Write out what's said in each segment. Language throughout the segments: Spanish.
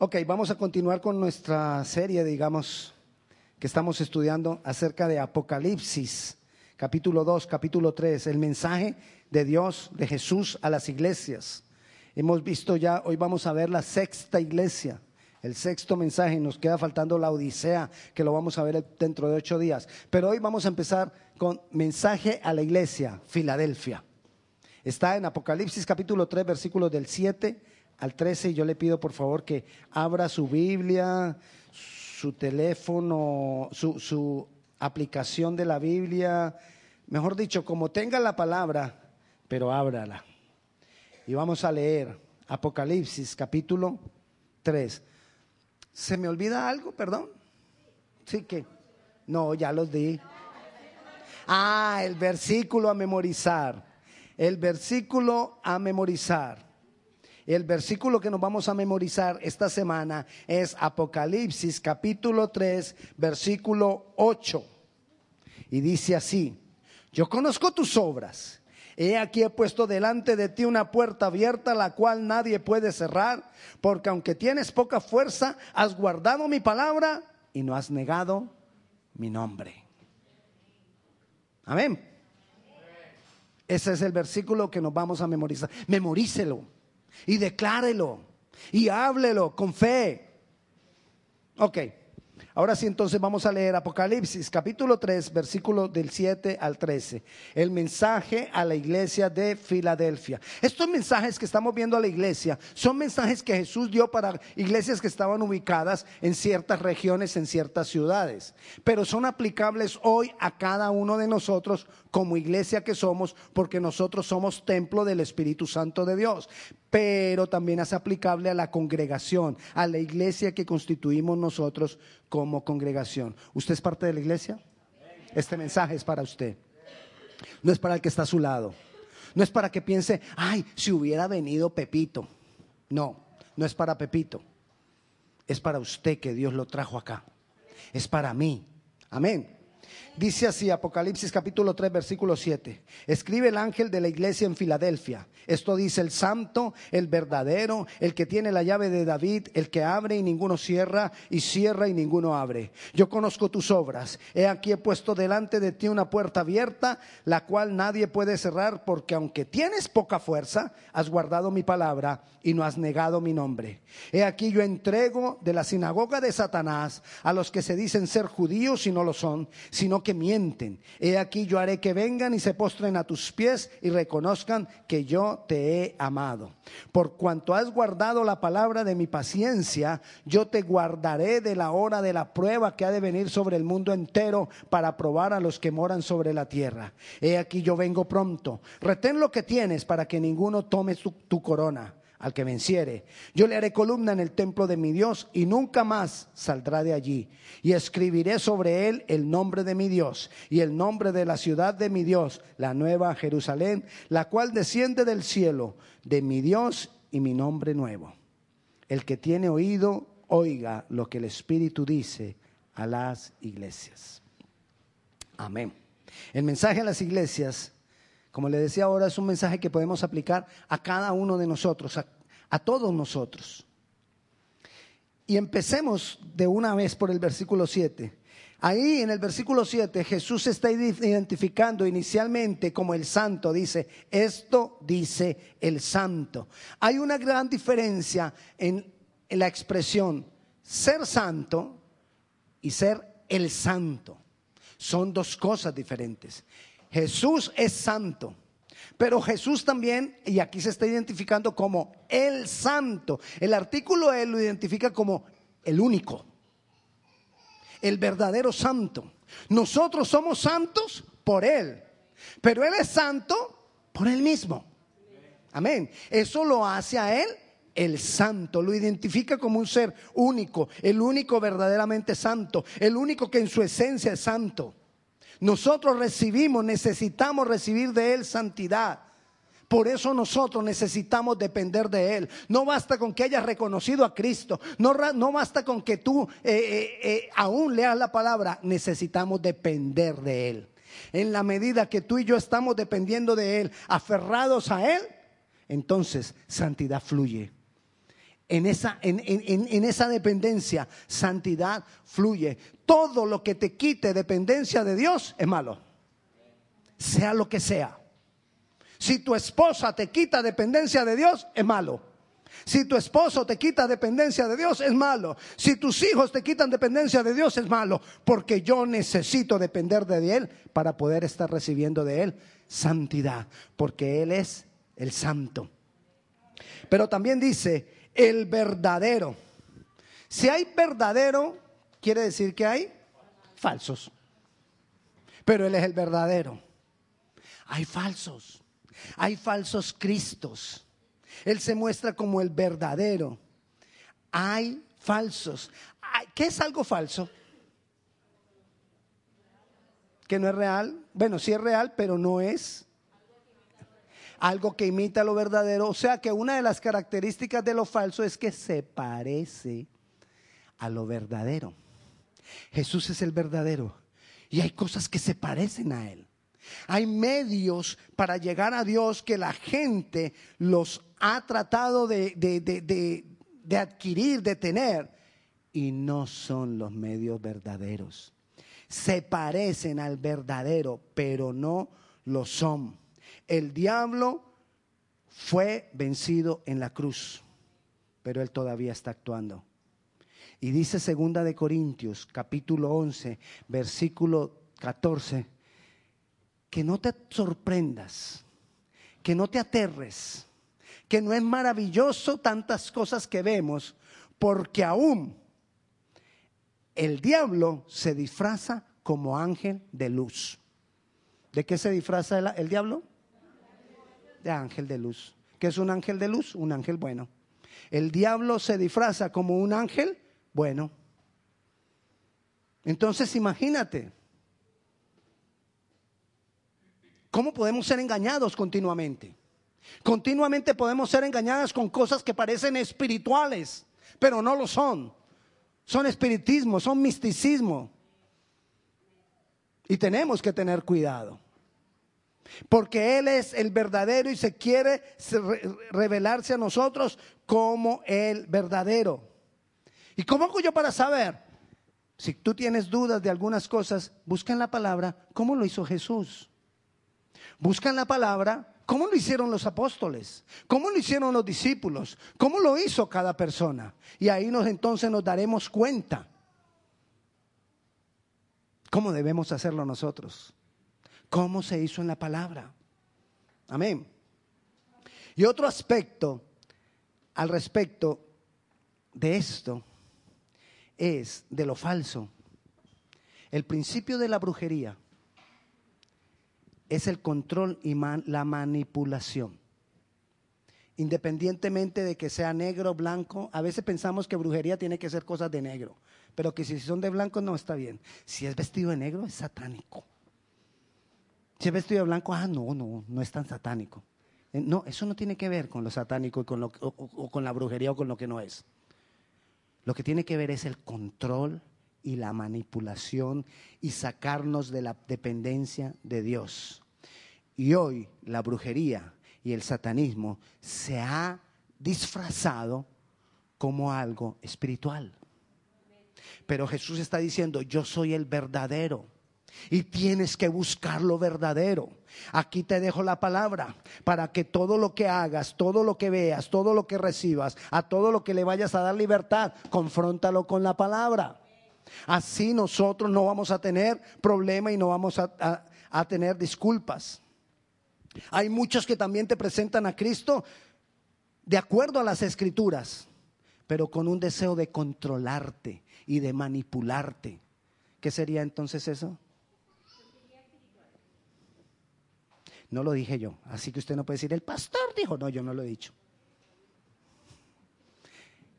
Ok, vamos a continuar con nuestra serie, digamos, que estamos estudiando acerca de Apocalipsis, capítulo 2, capítulo 3, el mensaje de Dios, de Jesús a las iglesias. Hemos visto ya, hoy vamos a ver la sexta iglesia, el sexto mensaje, nos queda faltando la Odisea, que lo vamos a ver dentro de ocho días. Pero hoy vamos a empezar con mensaje a la iglesia, Filadelfia. Está en Apocalipsis capítulo 3, versículos del 7 al 13 y yo le pido por favor que abra su Biblia, su teléfono, su, su aplicación de la Biblia, mejor dicho, como tenga la palabra, pero ábrala. Y vamos a leer Apocalipsis capítulo 3. ¿Se me olvida algo, perdón? Sí que. No, ya los di. Ah, el versículo a memorizar. El versículo a memorizar. El versículo que nos vamos a memorizar esta semana es Apocalipsis capítulo 3, versículo 8. Y dice así, yo conozco tus obras. He aquí he puesto delante de ti una puerta abierta, la cual nadie puede cerrar, porque aunque tienes poca fuerza, has guardado mi palabra y no has negado mi nombre. Amén. Ese es el versículo que nos vamos a memorizar. Memorícelo y declárelo y háblelo con fe. Ok. Ahora sí, entonces vamos a leer Apocalipsis capítulo 3, versículo del 7 al 13. El mensaje a la iglesia de Filadelfia. Estos mensajes que estamos viendo a la iglesia son mensajes que Jesús dio para iglesias que estaban ubicadas en ciertas regiones, en ciertas ciudades. Pero son aplicables hoy a cada uno de nosotros como iglesia que somos, porque nosotros somos templo del Espíritu Santo de Dios pero también es aplicable a la congregación, a la iglesia que constituimos nosotros como congregación. ¿Usted es parte de la iglesia? Este mensaje es para usted. No es para el que está a su lado. No es para que piense, ay, si hubiera venido Pepito. No, no es para Pepito. Es para usted que Dios lo trajo acá. Es para mí. Amén. Dice así Apocalipsis capítulo 3 versículo 7. Escribe el ángel de la iglesia en Filadelfia. Esto dice el santo, el verdadero, el que tiene la llave de David, el que abre y ninguno cierra, y cierra y ninguno abre. Yo conozco tus obras. He aquí he puesto delante de ti una puerta abierta, la cual nadie puede cerrar, porque aunque tienes poca fuerza, has guardado mi palabra y no has negado mi nombre. He aquí yo entrego de la sinagoga de Satanás a los que se dicen ser judíos y no lo son, sino que mienten. He aquí yo haré que vengan y se postren a tus pies y reconozcan que yo te he amado. Por cuanto has guardado la palabra de mi paciencia, yo te guardaré de la hora de la prueba que ha de venir sobre el mundo entero para probar a los que moran sobre la tierra. He aquí yo vengo pronto. Retén lo que tienes para que ninguno tome tu, tu corona al que venciere. Yo le haré columna en el templo de mi Dios y nunca más saldrá de allí. Y escribiré sobre él el nombre de mi Dios y el nombre de la ciudad de mi Dios, la nueva Jerusalén, la cual desciende del cielo, de mi Dios y mi nombre nuevo. El que tiene oído, oiga lo que el Espíritu dice a las iglesias. Amén. El mensaje a las iglesias como le decía ahora, es un mensaje que podemos aplicar a cada uno de nosotros, a, todos nosotros. Y empecemos de una vez por el versículo 7. Ahí en el versículo 7 Jesús se está identificando inicialmente como el santo, dice, esto dice el santo. Hay una gran diferencia en, en la expresión ser santo y ser el santo. Son dos cosas diferentes. Jesús es santo. Pero Jesús también, y aquí se está identificando como el santo. El artículo él lo identifica como el único, el verdadero santo. Nosotros somos santos por Él, pero Él es santo por Él mismo. Amén. Eso lo hace a Él el santo, lo identifica como un ser único, el único verdaderamente santo, el único que en su esencia es santo. Nosotros recibimos, necesitamos recibir de Él santidad. Por eso nosotros necesitamos depender de Él. No basta con que hayas reconocido a Cristo. No, no basta con que tú eh, eh, eh, aún leas la palabra. Necesitamos depender de Él. En la medida que tú y yo estamos dependiendo de Él, aferrados a Él, entonces santidad fluye. En esa, en, en, en, esa dependencia, santidad fluye. Todo lo que te quite dependencia de Dios es malo. Sea lo que sea. Si tu esposa te quita dependencia de Dios, es malo. Si tu esposo te quita dependencia de Dios, es malo. Si tus hijos te quitan dependencia de Dios, es malo. Porque yo necesito depender de Él para poder estar recibiendo de Él santidad. Porque Él es el santo. Pero también dice, el verdadero. Si hay verdadero, quiere decir que hay falsos. Pero Él es el verdadero. Hay falsos. Hay falsos cristos. Él se muestra como el verdadero. Hay falsos. ¿Qué es algo falso? Que no es real. Bueno, sí es real, pero no es algo que imita lo verdadero. O sea que una de las características de lo falso es que se parece a lo verdadero. Jesús es el verdadero y hay cosas que se parecen a Él. Hay medios para llegar a Dios que la gente los ha tratado de, de, adquirir, de tener, y no son los medios verdaderos. Se parecen al verdadero, pero no lo son. El diablo fue vencido en la cruz, pero él todavía está actuando. Y dice segunda de Corintios, capítulo 11, versículo 14, que no te sorprendas, que no te aterres, que no es maravilloso tantas cosas que vemos, porque aún el diablo se disfraza como ángel de luz. ¿De qué se disfraza el, diablo? Ángel de luz. ¿Qué es un ángel de luz? Un ángel bueno. El diablo se disfraza como un ángel bueno. Entonces imagínate, ¿cómo podemos ser engañados continuamente? Continuamente podemos ser engañadas con cosas que parecen espirituales, pero no lo son. Son espiritismo, son misticismo. Y tenemos que tener cuidado. Porque Él es el verdadero y se quiere revelarse a nosotros como el verdadero. ¿Y cómo hago yo para saber? Si tú tienes dudas de algunas cosas, busca en la palabra cómo lo hizo Jesús. Busca en la palabra ¿Cómo lo hicieron los apóstoles? ¿Cómo lo hicieron los discípulos? ¿Cómo lo hizo cada persona? Y ahí nos entonces nos daremos cuenta cómo debemos hacerlo nosotros. ¿Cómo se hizo en la palabra? Amén. Y otro aspecto al respecto de esto es de lo falso. El principio de la brujería es el control y la manipulación. Independientemente de que sea negro, blanco, a veces pensamos que brujería tiene que ser cosas de negro, pero que si son de blanco no está bien. Si es vestido de negro es satánico. Si es vestido de blanco, ah, no, no, no es tan satánico. Eh, no, eso no tiene que ver con lo satánico y con, lo, o con la brujería o con lo que no es. Lo que tiene que ver es el control y la manipulación y sacarnos de la dependencia de Dios. Y hoy la brujería y el satanismo se ha disfrazado como algo espiritual. Pero Jesús está diciendo, yo soy el verdadero. Y tienes que buscar lo verdadero. Aquí te dejo la palabra para que todo lo que hagas, todo lo que veas, todo lo que recibas, a todo lo que le vayas a dar libertad, confróntalo con la palabra. Así nosotros no vamos a tener problema y no vamos a, tener disculpas. Hay muchos que también te presentan a Cristo de acuerdo a las escrituras, pero con un deseo de controlarte y de manipularte. ¿Qué sería entonces eso? No lo dije yo, así que usted no puede decir, el pastor dijo, no, yo no lo he dicho.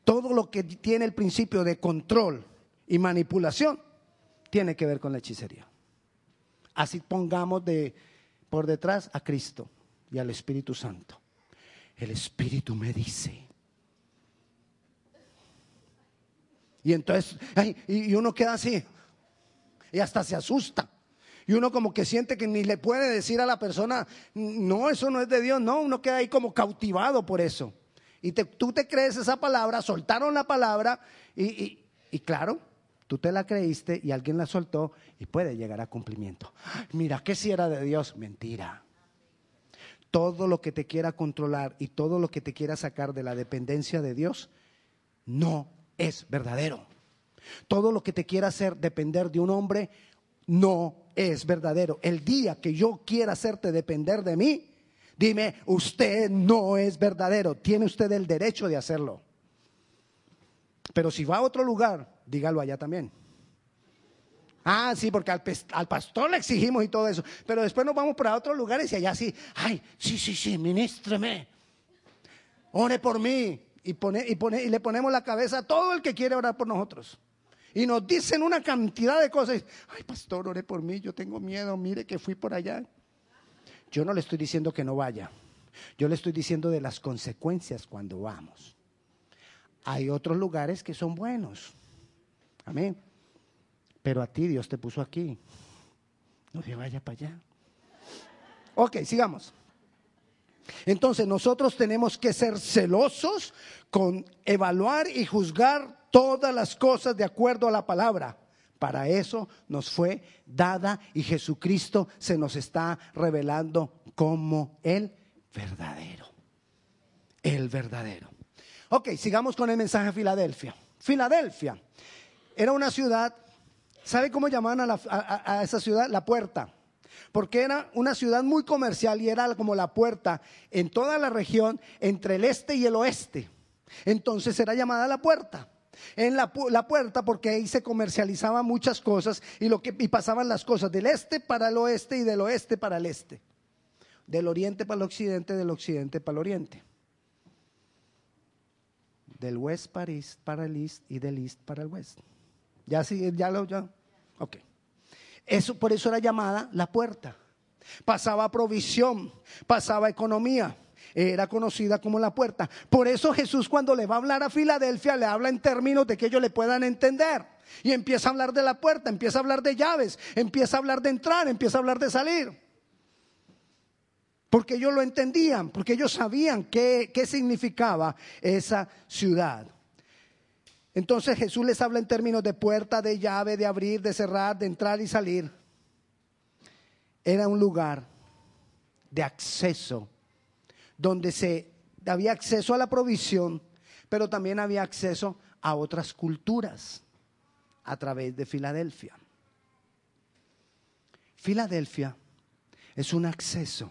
Todo lo que tiene el principio de control y manipulación tiene que ver con la hechicería. Así pongamos de, por detrás a Cristo y al Espíritu Santo. El Espíritu me dice. Y entonces, y uno queda así, y hasta se asusta. Y uno como que siente que ni le puede decir a la persona, no, eso no es de Dios, no, uno queda ahí como cautivado por eso. Y tú te crees esa palabra, soltaron la palabra y, y claro, tú te la creíste y alguien la soltó y puede llegar a cumplimiento. Mira, que si era de Dios, mentira. Todo lo que te quiera controlar y todo lo que te quiera sacar de la dependencia de Dios no es verdadero. Todo lo que te quiera hacer depender de un hombre no es verdadero. El día que yo quiera hacerte depender de mí, dime, usted no es verdadero. Tiene usted el derecho de hacerlo. Pero si va a otro lugar, dígalo allá también. Ah, sí, porque al, pastor le exigimos y todo eso. Pero después nos vamos para otros lugares y allá sí, ay, sí, sí, sí, ministreme. Ore por mí. Y, pone, y, pone, y le ponemos la cabeza a todo el que quiere orar por nosotros. Y nos dicen una cantidad de cosas. Ay, pastor, ore por mí, yo tengo miedo, mire que fui por allá. Yo no le estoy diciendo que no vaya. Yo le estoy diciendo de las consecuencias cuando vamos. Hay otros lugares que son buenos. Amén. Pero a ti Dios te puso aquí. No se vaya para allá. Ok, sigamos. Entonces nosotros tenemos que ser celosos con evaluar y juzgar todas las cosas de acuerdo a la palabra. Para eso nos fue dada y Jesucristo se nos está revelando como el verdadero. El verdadero. Ok, sigamos con el mensaje a Filadelfia. Filadelfia era una ciudad, ¿sabe cómo llamaban a, a esa ciudad? La puerta porque era una ciudad muy comercial y era como la puerta en toda la región entre el este y el oeste. Entonces era llamada la puerta. En la, puerta porque ahí se comercializaban muchas cosas y, lo que, y pasaban las cosas del este para el oeste y del oeste para el este. Del oriente para el occidente, del occidente para el oriente. Del west para, east, para el east y del east para el west. Ya sí, ya lo, ya. Ok. Eso, por eso era llamada la puerta. Pasaba provisión, pasaba economía era conocida como la puerta. Por eso Jesús cuando le va a hablar a Filadelfia le habla en términos de que ellos le puedan entender. Y empieza a hablar de la puerta, empieza a hablar de llaves, empieza a hablar de entrar, empieza a hablar de salir. Porque ellos lo entendían, porque ellos sabían qué, qué significaba esa ciudad. Entonces Jesús les habla en términos de puerta, de llave, de abrir, de cerrar, de entrar y salir. Era un lugar de acceso donde se había acceso a la provisión, pero también había acceso a otras culturas a través de Filadelfia. Filadelfia es un acceso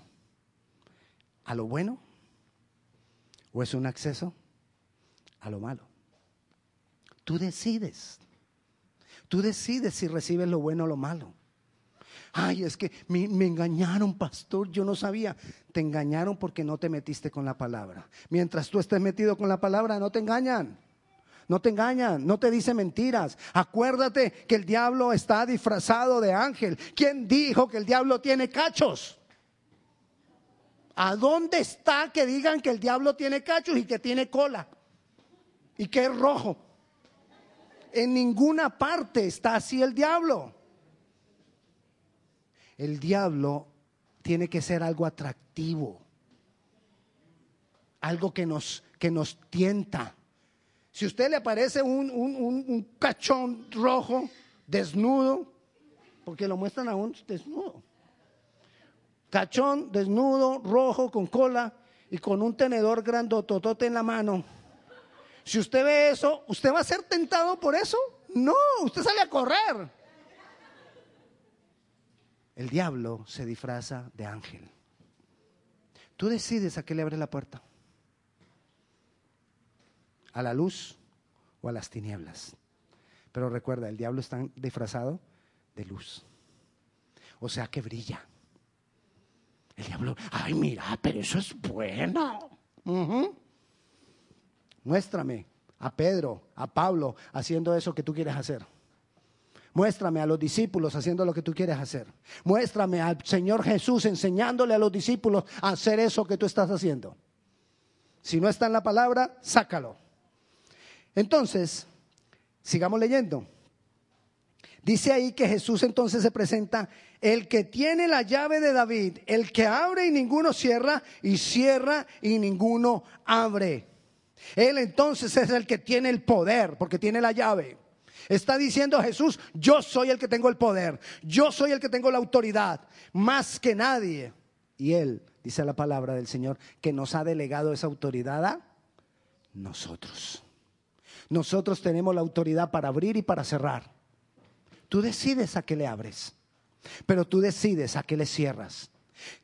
a lo bueno o es un acceso a lo malo. Tú decides. Tú decides si recibes lo bueno o lo malo. Ay, es que me, engañaron, pastor, yo no sabía. Te engañaron porque no te metiste con la palabra. Mientras tú estés metido con la palabra, no te engañan. No te engañan, no te dicen mentiras. Acuérdate que el diablo está disfrazado de ángel. ¿Quién dijo que el diablo tiene cachos? ¿A dónde está que digan que el diablo tiene cachos y que tiene cola? Y que es rojo. En ninguna parte está así el diablo el diablo tiene que ser algo atractivo, algo que nos, que nos tienta. Si a usted le aparece un, un, cachón rojo, desnudo, porque lo muestran aún desnudo. Cachón desnudo, rojo, con cola y con un tenedor grandototote en la mano. Si usted ve eso, ¿usted va a ser tentado por eso? No, usted sale a correr el diablo se disfraza de ángel. Tú decides a qué le abres la puerta. A la luz o a las tinieblas. Pero recuerda, el diablo está disfrazado de luz. O sea que brilla. El diablo, ay, mira, pero eso es bueno. Muéstrame a Pedro, a Pablo, haciendo eso que tú quieres hacer. Muéstrame a los discípulos haciendo lo que tú quieres hacer. Muéstrame al Señor Jesús enseñándole a los discípulos a hacer eso que tú estás haciendo. Si no está en la palabra, sácalo. Entonces, sigamos leyendo. Dice ahí que Jesús entonces se presenta el que tiene la llave de David, el que abre y ninguno cierra, y cierra y ninguno abre. Él entonces es el que tiene el poder, porque tiene la llave. Está diciendo Jesús, yo soy el que tengo el poder, yo soy el que tengo la autoridad, más que nadie. Y Él, dice la palabra del Señor, que nos ha delegado esa autoridad a nosotros. Nosotros tenemos la autoridad para abrir y para cerrar. Tú decides a qué le abres, pero tú decides a qué le cierras.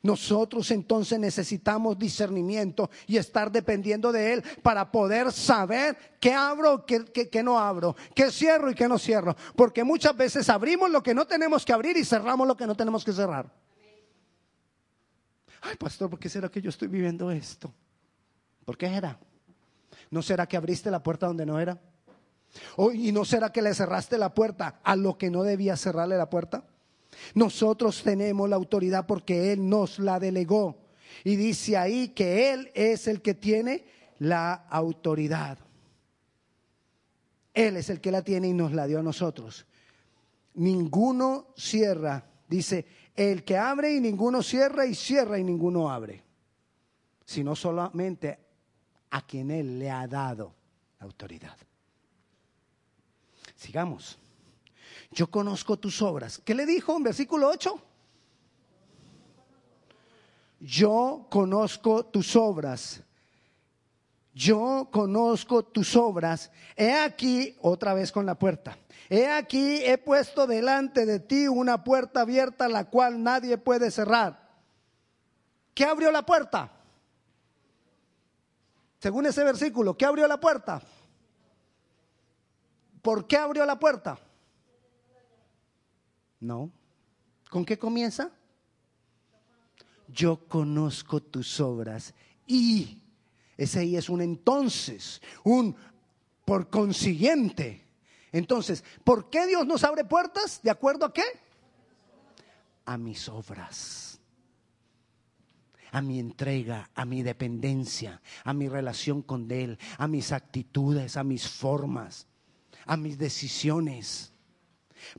Nosotros entonces necesitamos discernimiento y estar dependiendo de Él para poder saber qué abro, qué, no abro, qué cierro y qué no cierro. Porque muchas veces abrimos lo que no tenemos que abrir y cerramos lo que no tenemos que cerrar. Ay, pastor, ¿por qué será que yo estoy viviendo esto? ¿Por qué era? ¿No será que abriste la puerta donde no era? ¿Y no será que le cerraste la puerta a lo que no debía cerrarle la puerta? Nosotros tenemos la autoridad porque Él nos la delegó. Y dice ahí que Él es el que tiene la autoridad. Él es el que la tiene y nos la dio a nosotros. Ninguno cierra, dice, el que abre y ninguno cierra y cierra y ninguno abre, sino solamente a quien Él le ha dado autoridad. Sigamos. Yo conozco tus obras. ¿Qué le dijo en versículo 8? Yo conozco tus obras. Yo conozco tus obras. He aquí, otra vez con la puerta. He aquí, he puesto delante de ti una puerta abierta, la cual nadie puede cerrar. ¿Qué abrió la puerta? Según ese versículo, ¿qué abrió la puerta? ¿Por qué abrió la puerta? No. ¿Con qué comienza? Yo conozco tus obras y ese ahí es un entonces, un por consiguiente. Entonces, ¿por qué Dios nos abre puertas? ¿De acuerdo a qué? A mis obras, a mi entrega, a mi dependencia, a mi relación con Él, a mis actitudes, a mis formas, a mis decisiones.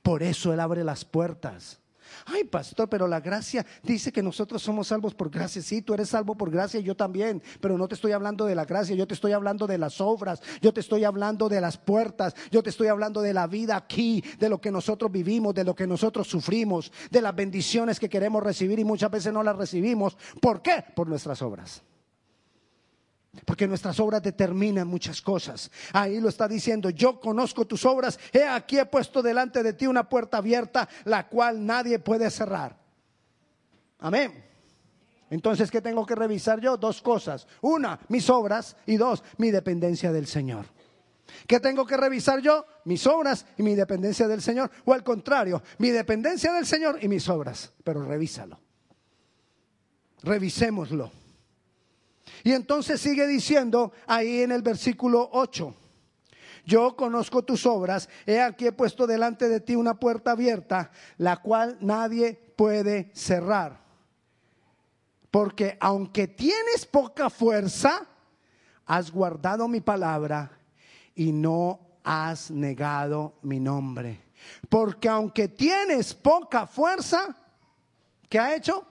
Por eso Él abre las puertas. Ay, pastor, pero la gracia dice que nosotros somos salvos por gracia. Sí, tú eres salvo por gracia, yo también. Pero no te estoy hablando de la gracia, yo te estoy hablando de las obras, yo te estoy hablando de las puertas, yo te estoy hablando de la vida aquí, de lo que nosotros vivimos, de lo que nosotros sufrimos, de las bendiciones que queremos recibir y muchas veces no las recibimos. ¿Por qué? Por nuestras obras. Porque nuestras obras determinan muchas cosas. Ahí lo está diciendo, yo conozco tus obras, he aquí he puesto delante de ti una puerta abierta, la cual nadie puede cerrar. Amén. Entonces, ¿qué tengo que revisar yo? Dos cosas. Una, mis obras y dos, mi dependencia del Señor. ¿Qué tengo que revisar yo? Mis obras y mi dependencia del Señor. O al contrario, mi dependencia del Señor y mis obras. Pero revísalo. Revisémoslo. Y entonces sigue diciendo ahí en el versículo 8. Yo conozco tus obras, he aquí he puesto delante de ti una puerta abierta, la cual nadie puede cerrar. Porque aunque tienes poca fuerza, has guardado mi palabra y no has negado mi nombre. Porque aunque tienes poca fuerza, ¿qué ha hecho?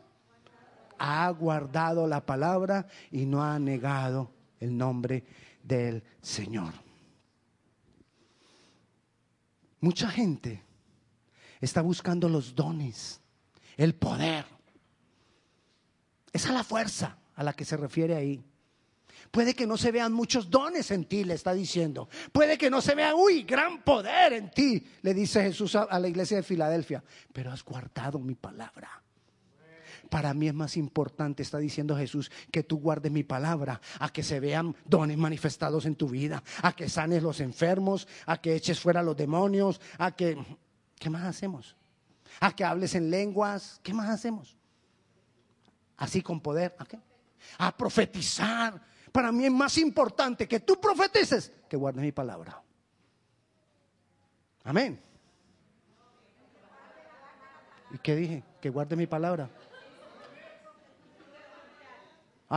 Ha guardado la palabra y no ha negado el nombre del Señor. Mucha gente está buscando los dones, el poder. Esa es la fuerza a la que se refiere ahí. Puede que no se vean muchos dones en ti, le está diciendo. Puede que no se vea, uy, gran poder en ti, le dice Jesús a, la iglesia de Filadelfia. Pero has guardado mi palabra. Para mí es más importante, está diciendo Jesús, que tú guardes mi palabra, a que se vean dones manifestados en tu vida, a que sanes los enfermos, a que eches fuera los demonios, a que... ¿Qué más hacemos? A que hables en lenguas, ¿qué más hacemos? Así con poder, ¿a qué? A profetizar. Para mí es más importante que tú profetices que guardes mi palabra. Amén. ¿Y qué dije? Que guarde mi palabra.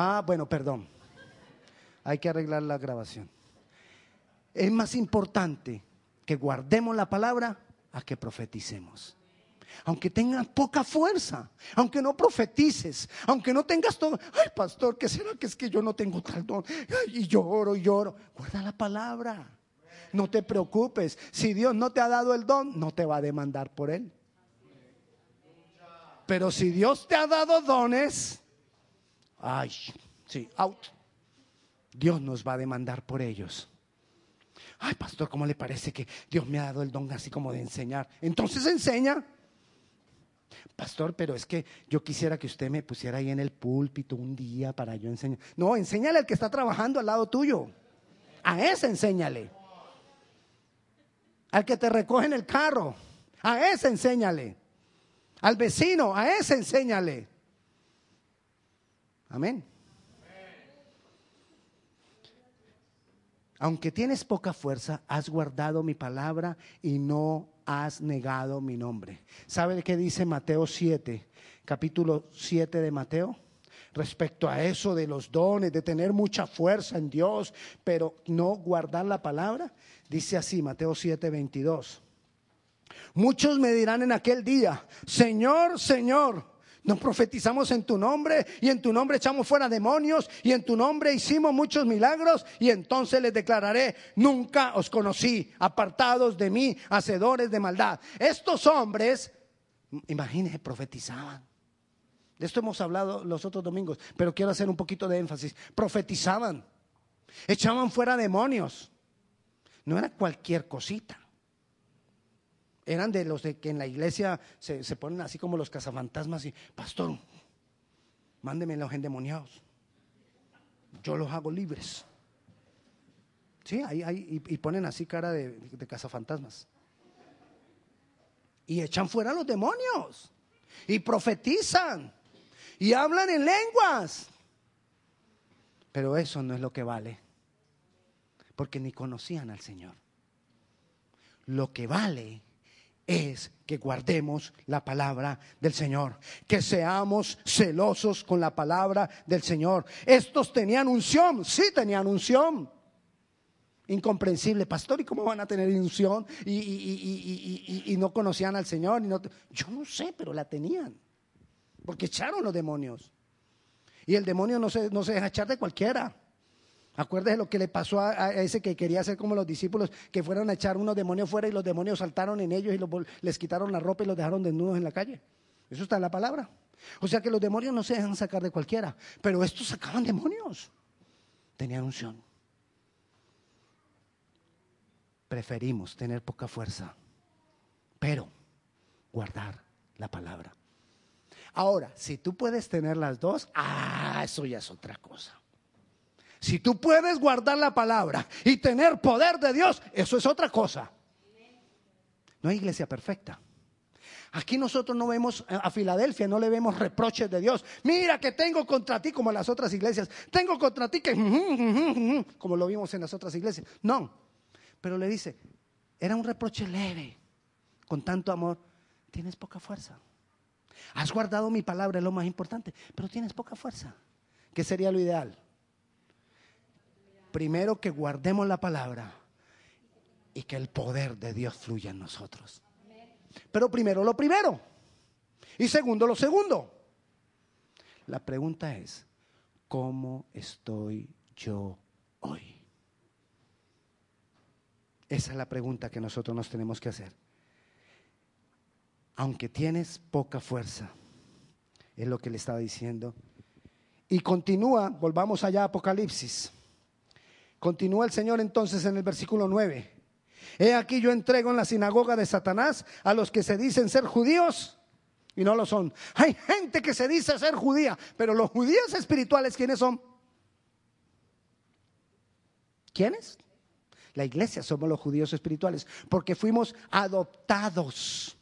Ah, bueno, perdón. Hay que arreglar la grabación. Es más importante que guardemos la palabra a que profeticemos. aunque tengas poca fuerza, aunque no profetices, aunque no tengas todo, ay pastor, ¿qué será que es que yo no tengo tal don? y lloro y lloro. Guarda la palabra. No te preocupes. Si Dios no te ha dado el don, no te va a demandar por él. Pero si Dios te ha dado dones, ay, sí, out. Dios nos va a demandar por ellos. Ay, pastor, ¿cómo le parece que Dios me ha dado el don así como de enseñar? Entonces enseña. Pastor, pero es que yo quisiera que usted me pusiera ahí en el púlpito un día para yo enseñar. No, enséñale al que está trabajando al lado tuyo. A ese enséñale. Al que te recoge en el carro. A ese enséñale. Al vecino, a ese enséñale. Amén. Aunque tienes poca fuerza, has guardado mi palabra y no has negado mi nombre. ¿Sabe qué dice Mateo 7, capítulo 7 de Mateo? Respecto a eso de los dones, de tener mucha fuerza en Dios, pero no guardar la palabra. Dice así, Mateo 7, 22. Muchos me dirán en aquel día, Señor, Señor nos profetizamos en tu nombre y en tu nombre echamos fuera demonios y en tu nombre hicimos muchos milagros y entonces les declararé, nunca os conocí, apartados de mí, hacedores de maldad. Estos hombres, imagínense, profetizaban. De esto hemos hablado los otros domingos, pero quiero hacer un poquito de énfasis. Profetizaban, echaban fuera demonios. No era cualquier cosita eran de los de que en la iglesia se, ponen así como los cazafantasmas y, pastor, mándeme los endemoniados. Yo los hago libres. Sí, ahí, ahí y, ponen así cara de, de cazafantasmas. Y echan fuera los demonios. Y profetizan. Y hablan en lenguas. Pero eso no es lo que vale. Porque ni conocían al Señor. Lo que vale es que guardemos la palabra del Señor, que seamos celosos con la palabra del Señor. Estos tenían unción, sí tenían unción. Incomprensible, pastor, ¿y cómo van a tener unción? Y, no conocían al Señor. yo no sé, pero la tenían, porque echaron los demonios. Y el demonio no se, no se deja echar de cualquiera. Acuérdese lo que le pasó a, ese que quería ser como los discípulos, que fueron a echar unos demonios fuera y los demonios saltaron en ellos y les quitaron la ropa y los dejaron desnudos en la calle. Eso está en la palabra. O sea que los demonios no se dejan sacar de cualquiera, pero estos sacaban demonios. Tenían unción. Preferimos tener poca fuerza, pero guardar la palabra. Ahora, si tú puedes tener las dos, ah, eso ya es otra cosa. Si tú puedes guardar la palabra y tener poder de Dios, eso es otra cosa. No hay iglesia perfecta. Aquí nosotros no vemos a Filadelfia, no le vemos reproches de Dios. Mira que tengo contra ti como las otras iglesias. Tengo contra ti que como lo vimos en las otras iglesias. No. Pero le dice, era un reproche leve, con tanto amor. Tienes poca fuerza. Has guardado mi palabra, es lo más importante, pero tienes poca fuerza. ¿Qué sería lo ideal? Primero que guardemos la palabra y que el poder de Dios fluya en nosotros. Pero primero lo primero y segundo lo segundo. La pregunta es, ¿cómo estoy yo hoy? Esa es la pregunta que nosotros nos tenemos que hacer. Aunque tienes poca fuerza, es lo que le estaba diciendo. Y continúa, volvamos allá a Apocalipsis. Continúa el Señor entonces en el versículo 9. He aquí yo entrego en la sinagoga de Satanás a los que se dicen ser judíos y no lo son. Hay gente que se dice ser judía, pero los judíos espirituales, ¿quiénes son? ¿Quiénes? La iglesia somos los judíos espirituales, porque fuimos adoptados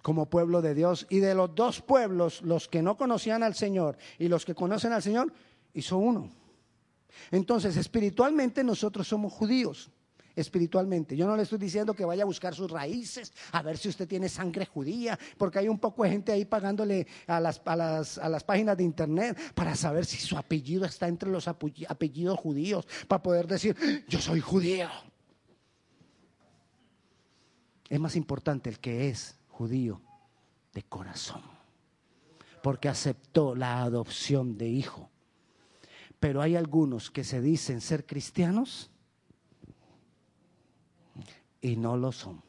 como pueblo de Dios. Y de los dos pueblos, los que no conocían al Señor y los que conocen al Señor, hizo uno. Entonces, espiritualmente nosotros somos judíos. Espiritualmente. Yo no le estoy diciendo que vaya a buscar sus raíces, a ver si usted tiene sangre judía, porque hay un poco de gente ahí pagándole a las, a las, páginas de internet para saber si su apellido está entre los apellidos judíos, para poder decir, yo soy judío. Es más importante el que es judío de corazón, porque aceptó la adopción de hijo. Pero hay algunos que se dicen ser cristianos y no lo son.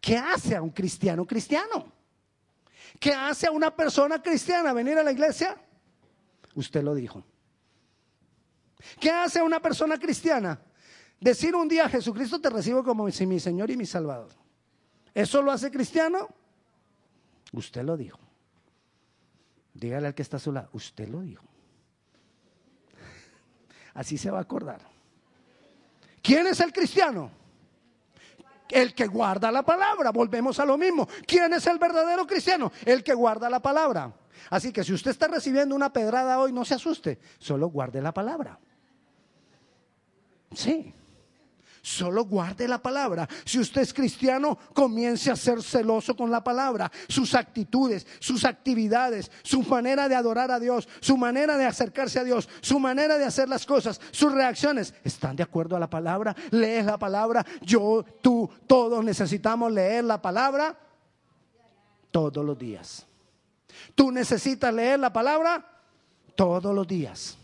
¿Qué hace a un cristiano cristiano? ¿Qué hace a una persona cristiana venir a la iglesia? Usted lo dijo. ¿Qué hace a una persona cristiana? Decir un día Jesucristo te recibo como mi Señor y mi Salvador. ¿Eso lo hace cristiano? Usted lo dijo. Dígale al que está a su lado, usted lo dijo. Así se va a acordar. ¿Quién es el cristiano? El que guarda la palabra. Volvemos a lo mismo. ¿Quién es el verdadero cristiano? El que guarda la palabra. Así que si usted está recibiendo una pedrada hoy, no se asuste. Solo guarde la palabra. Sí. Solo guarde la palabra. Si usted es cristiano, comience a ser celoso con la palabra. Sus actitudes, sus actividades, su manera de adorar a Dios, su manera de acercarse a Dios, su manera de hacer las cosas, sus reacciones, ¿están de acuerdo a la palabra? ¿Lees la palabra? Yo, tú, todos necesitamos leer la palabra todos los días. ¿Tú necesitas leer la palabra? Todos los días.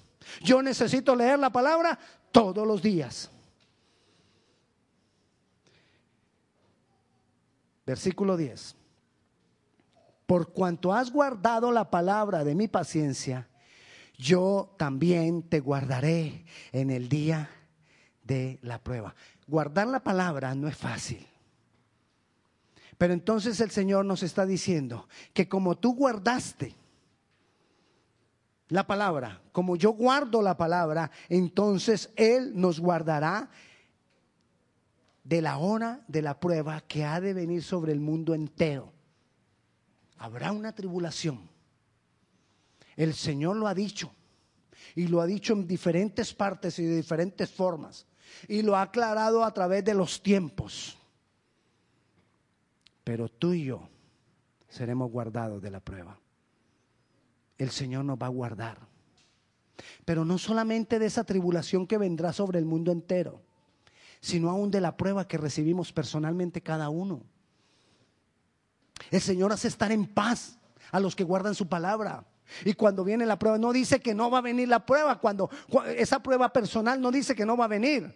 Yo necesito leer la palabra todos los días. Versículo 10. Por cuanto has guardado la palabra de mi paciencia, yo también te guardaré en el día de la prueba. Guardar la palabra no es fácil. Pero entonces el Señor nos está diciendo que como tú guardaste la palabra, como yo guardo la palabra, entonces Él nos guardará de la hora de la prueba que ha de venir sobre el mundo entero. Habrá una tribulación. El Señor lo ha dicho y lo ha dicho en diferentes partes y de diferentes formas y lo ha aclarado a través de los tiempos. Pero tú y yo seremos guardados de la prueba. El Señor nos va a guardar. Pero no solamente de esa tribulación que vendrá sobre el mundo entero sino aún de la prueba que recibimos personalmente cada uno. El Señor hace estar en paz a los que guardan su palabra. Y cuando viene la prueba, no dice que no va a venir la prueba, cuando esa prueba personal no dice que no va a venir.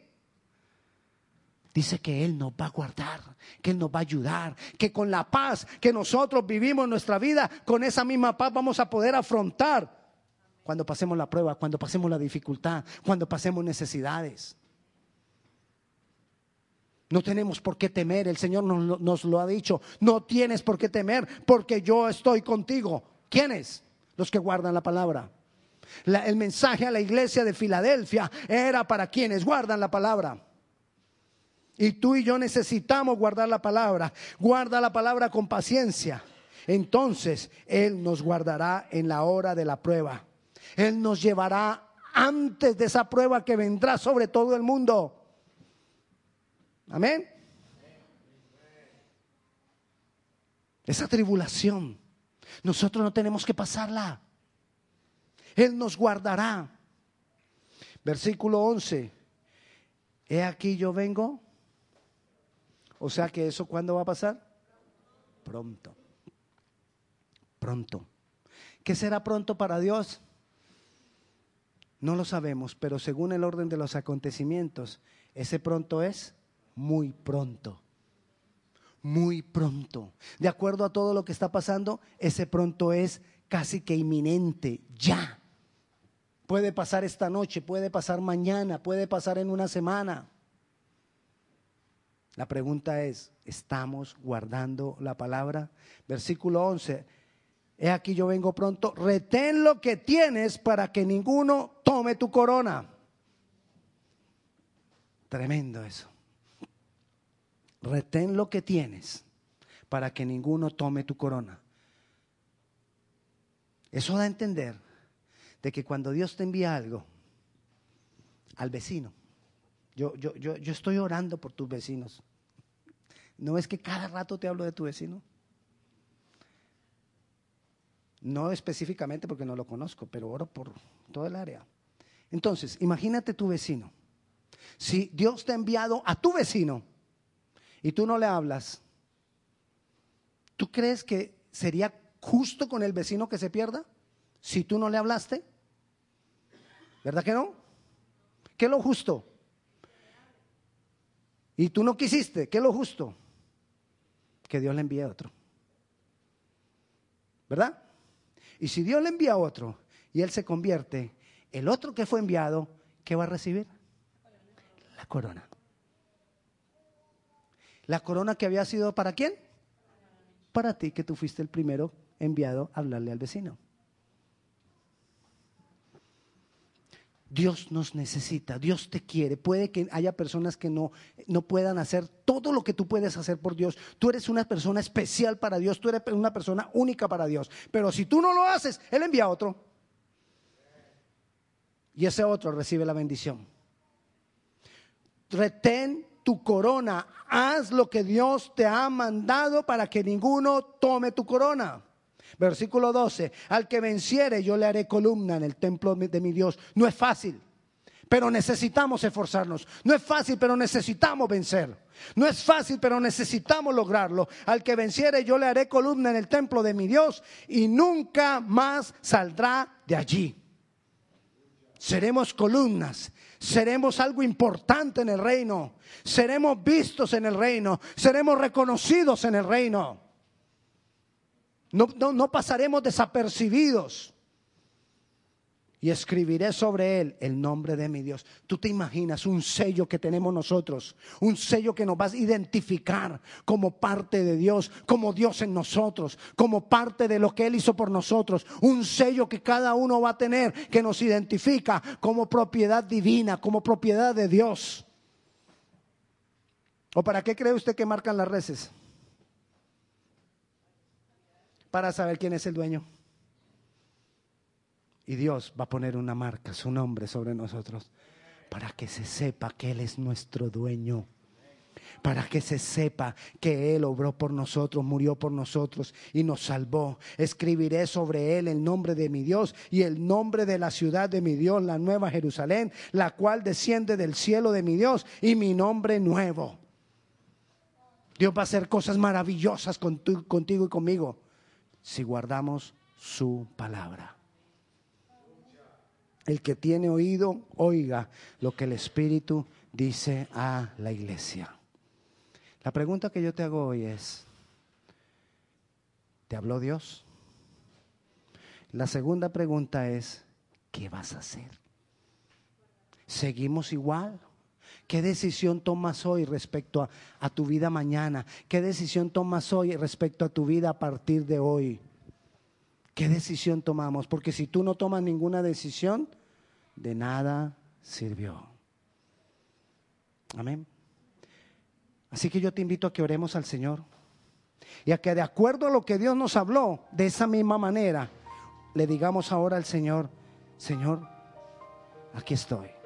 Dice que Él nos va a guardar, que Él nos va a ayudar, que con la paz que nosotros vivimos en nuestra vida, con esa misma paz vamos a poder afrontar cuando pasemos la prueba, cuando pasemos la dificultad, cuando pasemos necesidades. No tenemos por qué temer, el Señor nos, lo ha dicho. No tienes por qué temer porque yo estoy contigo. ¿Quiénes? Los que guardan la palabra. el mensaje a la iglesia de Filadelfia era para quienes guardan la palabra. Y tú y yo necesitamos guardar la palabra. Guarda la palabra con paciencia. Entonces Él nos guardará en la hora de la prueba. Él nos llevará antes de esa prueba que vendrá sobre todo el mundo. Amén. Esa tribulación, nosotros no tenemos que pasarla. Él nos guardará. Versículo 11. He aquí yo vengo. O sea que eso cuándo va a pasar? Pronto. Pronto. ¿Qué será pronto para Dios? No lo sabemos, pero según el orden de los acontecimientos, ese pronto es muy pronto. Muy pronto. De acuerdo a todo lo que está pasando, ese pronto es casi que inminente, ya. Puede pasar esta noche, puede pasar mañana, puede pasar en una semana. La pregunta es, ¿estamos guardando la palabra? Versículo 11. He aquí yo vengo pronto, retén lo que tienes para que ninguno tome tu corona. Tremendo eso retén lo que tienes para que ninguno tome tu corona. Eso da a entender de que cuando Dios te envía algo al vecino, yo, yo, yo, yo estoy orando por tus vecinos. ¿No es que cada rato te hablo de tu vecino? No específicamente porque no lo conozco, pero oro por todo el área. Entonces, imagínate tu vecino. Si Dios te ha enviado a tu vecino y tú no le hablas, ¿Tú crees que sería justo con el vecino que se pierda si tú no le hablaste? ¿Verdad que no? ¿Qué es lo justo? Y tú no quisiste, ¿qué es lo justo? Que Dios le envíe a otro. ¿Verdad? Y si Dios le envía a otro y él se convierte, el otro que fue enviado, ¿qué va a recibir? La corona. La corona que había sido para quién? Para ti, que tú fuiste el primero enviado a hablarle al vecino. Dios nos necesita, Dios te quiere. Puede que haya personas que no, no puedan hacer todo lo que tú puedes hacer por Dios. Tú eres una persona especial para Dios, tú eres una persona única para Dios. Pero si tú no lo haces, Él envía a otro. Y ese otro recibe la bendición. Retén tu corona, haz lo que Dios te ha mandado para que ninguno tome tu corona. Versículo 12, al que venciere yo le haré columna en el templo de mi Dios. No es fácil, pero necesitamos esforzarnos. No es fácil, pero necesitamos vencer. No es fácil, pero necesitamos lograrlo. Al que venciere yo le haré columna en el templo de mi Dios y nunca más saldrá de allí. Seremos columnas, seremos algo importante en el reino, seremos vistos en el reino, seremos reconocidos en el reino. No, pasaremos desapercibidos. Y escribiré sobre él el nombre de mi Dios. Tú te imaginas un sello que tenemos nosotros, un sello que nos va a identificar como parte de Dios, como Dios en nosotros, como parte de lo que Él hizo por nosotros. Un sello que cada uno va a tener que nos identifica como propiedad divina, como propiedad de Dios. ¿O para qué cree usted que marcan las reces? para saber quién es el dueño. Y Dios va a poner una marca, su nombre sobre nosotros, para que se sepa que Él es nuestro dueño. Para que se sepa que Él obró por nosotros, murió por nosotros y nos salvó. Escribiré sobre Él el nombre de mi Dios y el nombre de la ciudad de mi Dios, la nueva Jerusalén, la cual desciende del cielo de mi Dios y mi nombre nuevo. Dios va a hacer cosas maravillosas contigo y conmigo si guardamos su palabra. El que tiene oído, oiga lo que el Espíritu dice a la iglesia. La pregunta que yo te hago hoy es, ¿te habló Dios? La segunda pregunta es, ¿qué vas a hacer? ¿Seguimos igual? ¿Qué decisión tomas hoy respecto a, tu vida mañana? ¿Qué decisión tomas hoy respecto a tu vida a partir de hoy? ¿Qué decisión tomamos? Porque si tú no tomas ninguna decisión, de nada sirvió. Amén. Así que yo te invito a que oremos al Señor y a que de acuerdo a lo que Dios nos habló, de esa misma manera, le digamos ahora al Señor, Señor, aquí estoy.